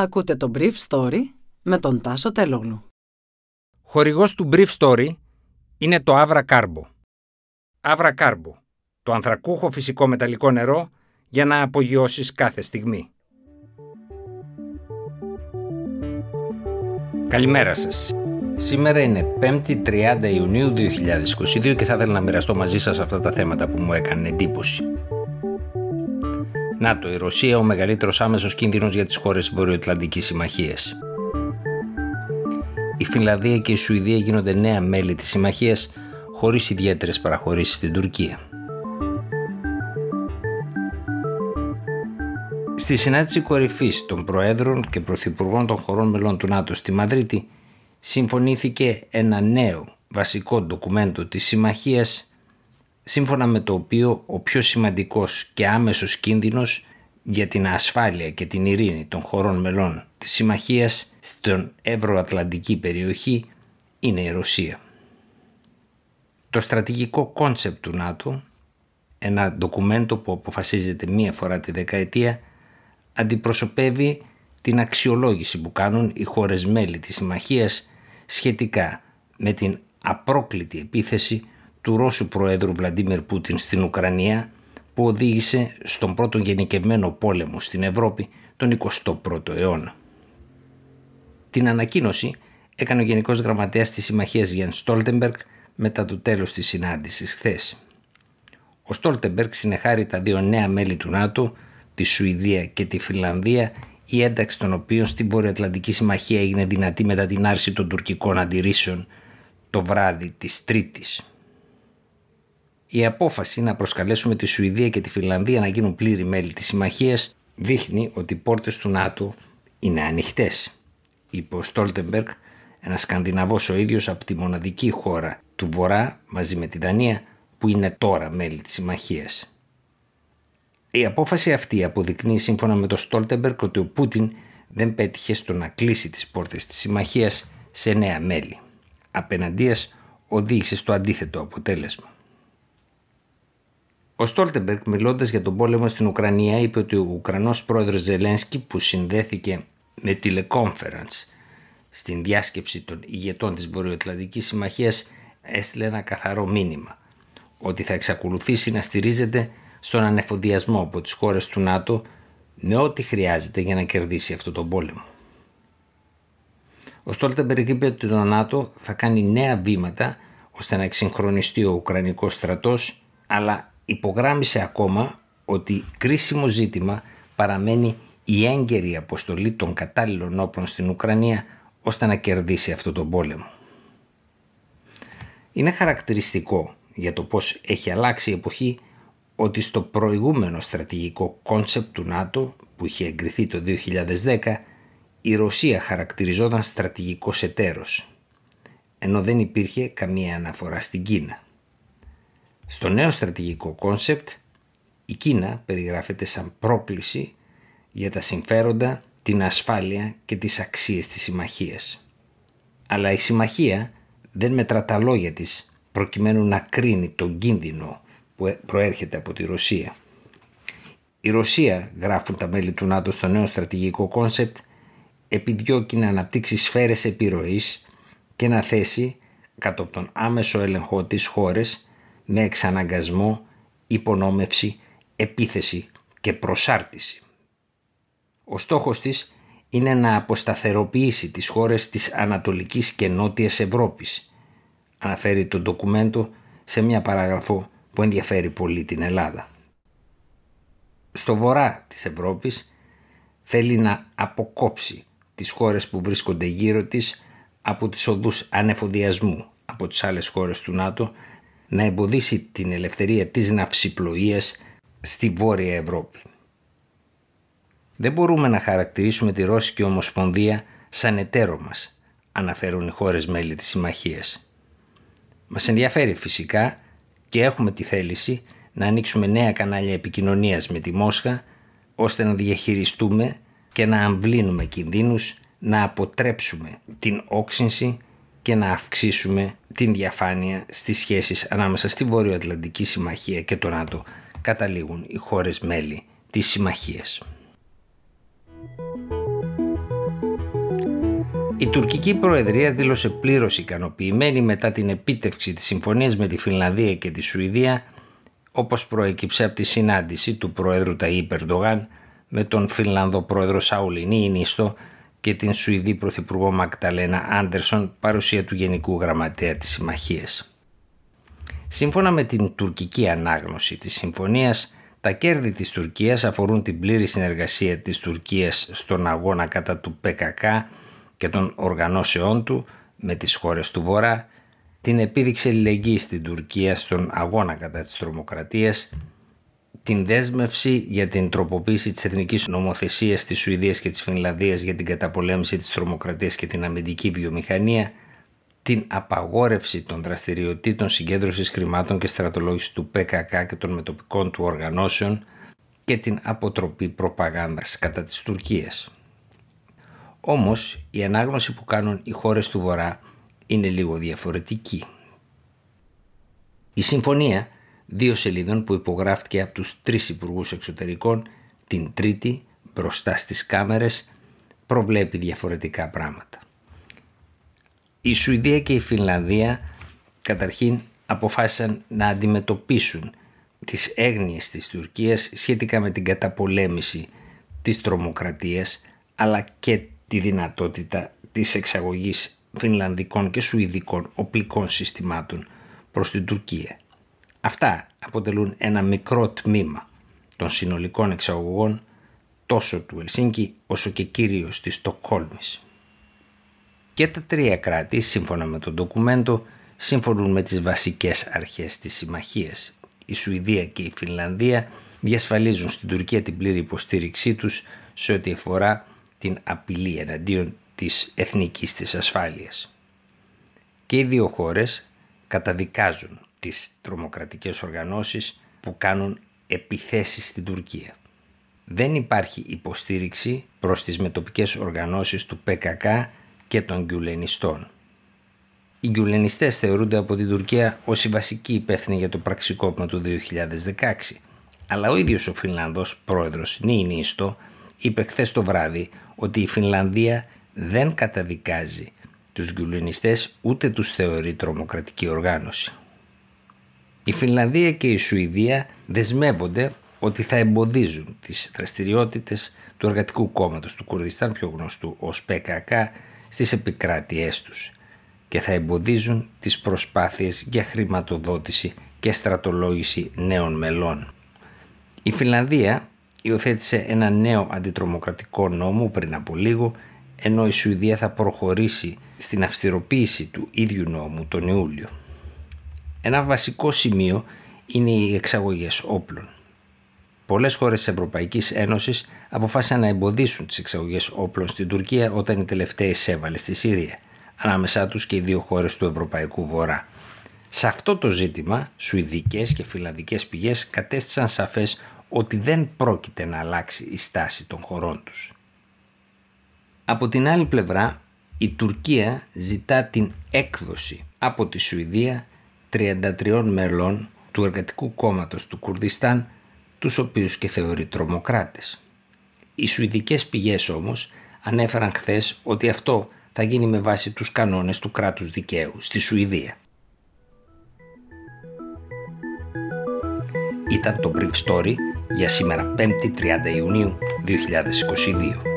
Ακούτε το Brief Story με τον Τάσο Τελόγλου. Χορηγός του Brief Story είναι το Avra Carbo. Avra Carbo, το ανθρακούχο φυσικό μεταλλικό νερό για να απογειώσεις κάθε στιγμή. Καλημέρα σας. Σήμερα είναι 5η 30 Ιουνίου 2022 και θα ήθελα να μοιραστώ μαζί σας αυτά τα θέματα που μου έκανε εντύπωση. ΝΑΤΟ, η Ρωσία ο μεγαλύτερος άμεσος κίνδυνος για τις χώρες Βορειοατλαντικής Συμμαχίας. Η Φινλανδία και η Σουηδία γίνονται νέα μέλη της συμμαχίας χωρίς ιδιαίτερες παραχωρήσεις στην Τουρκία. Στη συνάντηση κορυφής των Προέδρων και Πρωθυπουργών των χωρών μελών του ΝΑΤΟ στη Μαδρίτη συμφωνήθηκε ένα νέο βασικό ντοκουμέντο της συμμαχίας σύμφωνα με το οποίο ο πιο σημαντικός και άμεσος κίνδυνος για την ασφάλεια και την ειρήνη των χωρών μελών της Συμμαχίας στην Ευρωατλαντική περιοχή είναι η Ρωσία. Το στρατηγικό concept του ΝΑΤΟ, ένα ντοκουμέντο που αποφασίζεται μία φορά τη δεκαετία, αντιπροσωπεύει την αξιολόγηση που κάνουν οι χώρες μέλη της Συμμαχίας σχετικά με την απρόκλητη επίθεση του Ρώσου Προέδρου Βλαντίμιρ Πούτιν στην Ουκρανία που οδήγησε στον πρώτο γενικευμένο πόλεμο στην Ευρώπη τον 21ο αιώνα. Την ανακοίνωση έκανε ο Γενικός Γραμματέας της Συμμαχίας Γιάν Στόλτεμπεργκ μετά το τέλος της συνάντησης χθες. Ο Στόλτεμπεργκ συνεχάρει τα δύο νέα μέλη του ΝΑΤΟ, τη Σουηδία και τη Φιλανδία, η ένταξη των οποίων στην Βορειοατλαντική Συμμαχία έγινε δυνατή μετά την άρση των τουρκικών αντιρρήσεων το βράδυ της Τρίτης. Η απόφαση να προσκαλέσουμε τη Σουηδία και τη Φιλανδία να γίνουν πλήρη μέλη της συμμαχίας δείχνει ότι οι πόρτες του ΝΑΤΟ είναι ανοιχτές, είπε ο Στόλτεμπεργκ, ένας Σκανδιναβός ο ίδιος από τη μοναδική χώρα του Βορρά μαζί με τη Δανία που είναι τώρα μέλη της συμμαχίας. Η απόφαση αυτή αποδεικνύει σύμφωνα με τον Στόλτεμπεργκ ότι ο Πούτιν δεν πέτυχε στο να κλείσει τις πόρτες της συμμαχίας σε νέα μέλη. Απέναντίας οδήγησε στο αντίθετο αποτέλεσμα. Ο Στόλτεμπεργκ, μιλώντας για τον πόλεμο στην Ουκρανία, είπε ότι ο Ουκρανός πρόεδρος Ζελένσκι, που συνδέθηκε με τηλεκόμφεραντ στην διάσκεψη των ηγετών της Βορειοατλαντικής Συμμαχίας, έστειλε ένα καθαρό μήνυμα ότι θα εξακολουθήσει να στηρίζεται στον ανεφοδιασμό από τις χώρες του ΝΑΤΟ με ό,τι χρειάζεται για να κερδίσει αυτό τον πόλεμο. Ο Στόλτεμπεργκ είπε ότι το ΝΑΤΟ θα κάνει νέα βήματα ώστε να εξυγχρονιστεί ο Ουκρανικός στρατός αλλά υπογράμμισε ακόμα ότι κρίσιμο ζήτημα παραμένει η έγκαιρη αποστολή των κατάλληλων όπλων στην Ουκρανία ώστε να κερδίσει αυτό τον πόλεμο. Είναι χαρακτηριστικό για το πώς έχει αλλάξει η εποχή ότι στο προηγούμενο στρατηγικό concept του ΝΑΤΟ που είχε εγκριθεί το 2010 η Ρωσία χαρακτηριζόταν στρατηγικός εταίρος ενώ δεν υπήρχε καμία αναφορά στην Κίνα. Στο νέο στρατηγικό concept η Κίνα περιγράφεται σαν πρόκληση για τα συμφέροντα, την ασφάλεια και τις αξίες της συμμαχίας. Αλλά η συμμαχία δεν μετρά τα λόγια της προκειμένου να κρίνει τον κίνδυνο που ε, προέρχεται από τη Ρωσία. Η Ρωσία, γράφουν τα μέλη του ΝΑΤΟ στο νέο στρατηγικό concept, επιδιώκει να αναπτύξει σφαίρες επιρροής και να θέσει κάτω από τον άμεσο έλεγχό της χώρες με εξαναγκασμό, υπονόμευση, επίθεση και προσάρτηση. Ο στόχος της είναι να αποσταθεροποιήσει τις χώρες της Ανατολικής και Νότιας Ευρώπης, αναφέρει το ντοκουμέντο σε μια παράγραφο που ενδιαφέρει πολύ την Ελλάδα. Στο βορρά της Ευρώπης θέλει να αποκόψει τις χώρες που βρίσκονται γύρω της από τις οδούς ανεφοδιασμού από τις άλλες χώρες του ΝΑΤΟ να εμποδίσει την ελευθερία της ναυσιπλοείας στη Βόρεια Ευρώπη. Δεν μπορούμε να χαρακτηρίσουμε τη Ρώσικη Ομοσπονδία σαν εταίρο μας, αναφέρουν οι χώρες μέλη της Συμμαχίας. Μας ενδιαφέρει φυσικά και έχουμε τη θέληση να ανοίξουμε νέα κανάλια επικοινωνίας με τη Μόσχα ώστε να διαχειριστούμε και να αμβλύνουμε κινδύνους, να αποτρέψουμε την όξυνση και να αυξήσουμε την διαφάνεια στις σχέσεις ανάμεσα στη Βορειοατλαντική Συμμαχία και το ΝΑΤΟ καταλήγουν οι χώρες μέλη της Συμμαχίας. Η τουρκική προεδρία δήλωσε πλήρως ικανοποιημένη μετά την επίτευξη της συμφωνίας με τη Φινλανδία και τη Σουηδία όπως προέκυψε από τη συνάντηση του Προέδρου Ταΐ Περντογάν με τον Φινλανδό Πρόεδρο Σαουλινή Ινίστο και την Σουηδή Πρωθυπουργό Μακταλένα Άντερσον παρουσία του Γενικού Γραμματέα της Συμμαχίας. Σύμφωνα με την τουρκική ανάγνωση της συμφωνίας, τα κέρδη της Τουρκίας αφορούν την πλήρη συνεργασία της Τουρκίας στον αγώνα κατά του ΠΚΚ και των οργανώσεών του με τις χώρες του Βορρά, την επίδειξη αλληλεγγύης στην Τουρκία στον αγώνα κατά της τρομοκρατίας, την δέσμευση για την τροποποίηση της εθνικής νομοθεσίας της Σουηδίας και της Φινλανδίας για την καταπολέμηση της τρομοκρατίας και την αμυντική βιομηχανία, την απαγόρευση των δραστηριοτήτων συγκέντρωσης χρημάτων και στρατολόγησης του ΠΚΚ και των μετοπικών του οργανώσεων και την αποτροπή προπαγάνδας κατά της Τουρκίας. Όμως η ανάγνωση που κάνουν οι χώρες του Βορρά είναι λίγο διαφορετική. Η συμφωνία δύο σελίδων που υπογράφτηκε από τους τρεις υπουργούς εξωτερικών την τρίτη μπροστά στις κάμερες προβλέπει διαφορετικά πράγματα. Η Σουηδία και η Φινλανδία καταρχήν αποφάσισαν να αντιμετωπίσουν τις έγνοιες της Τουρκίας σχετικά με την καταπολέμηση της τρομοκρατίας αλλά και τη δυνατότητα της εξαγωγής φινλανδικών και σουηδικών οπλικών συστημάτων προς την Τουρκία. Αυτά αποτελούν ένα μικρό τμήμα των συνολικών εξαγωγών τόσο του Ελσίνκη όσο και κυρίως της Στοκχόλμης. Και τα τρία κράτη, σύμφωνα με το ντοκουμέντο, σύμφωνουν με τις βασικές αρχές της συμμαχίας. Η Σουηδία και η Φινλανδία διασφαλίζουν στην Τουρκία την πλήρη υποστήριξή τους σε ό,τι αφορά την απειλή εναντίον της εθνικής της ασφάλειας. Και οι δύο χώρες καταδικάζουν τις τρομοκρατικές οργανώσεις που κάνουν επιθέσεις στην Τουρκία. Δεν υπάρχει υποστήριξη προς τις μετοπικές οργανώσεις του ΠΚΚ και των γκουλενιστών. Οι γκουλενιστές θεωρούνται από την Τουρκία ως οι βασικοί υπεύθυνοι για το πραξικόπημα του 2016, αλλά ο ίδιος ο Φινλανδός πρόεδρος Νίινίστο είπε χθες το βράδυ ότι η Φινλανδία δεν καταδικάζει τους γκουλενιστές ούτε τους θεωρεί τρομοκρατική οργάνωση. Η Φινλανδία και η Σουηδία δεσμεύονται ότι θα εμποδίζουν τις δραστηριότητες του Εργατικού Κόμματος του Κουρδιστάν, πιο γνωστού ως ΠΚΚ, στις επικράτειές τους και θα εμποδίζουν τις προσπάθειες για χρηματοδότηση και στρατολόγηση νέων μελών. Η Φινλανδία υιοθέτησε ένα νέο αντιτρομοκρατικό νόμο πριν από λίγο, ενώ η Σουηδία θα προχωρήσει στην αυστηροποίηση του ίδιου νόμου τον Ιούλιο. Ένα βασικό σημείο είναι οι εξαγωγές όπλων. Πολλές χώρες της Ευρωπαϊκής Ένωσης αποφάσισαν να εμποδίσουν τις εξαγωγές όπλων στην Τουρκία όταν οι τελευταίοι εισέβαλε στη Συρία, ανάμεσά τους και οι δύο χώρες του Ευρωπαϊκού Βορρά. Σε αυτό το ζήτημα, σουηδικές και φιλανδικές πηγές κατέστησαν σαφές ότι δεν πρόκειται να αλλάξει η στάση των χωρών τους. Από την άλλη πλευρά, η Τουρκία ζητά την έκδοση από τη Σουηδία 33 μελών του Εργατικού Κόμματος του Κουρδιστάν, τους οποίους και θεωρεί τρομοκράτες. Οι Σουηδικές πηγές όμως ανέφεραν χθες ότι αυτό θα γίνει με βάση τους κανόνες του κράτους δικαίου στη Σουηδία. Ήταν το Brief Story για σήμερα 5η 30 Ιουνίου 2022.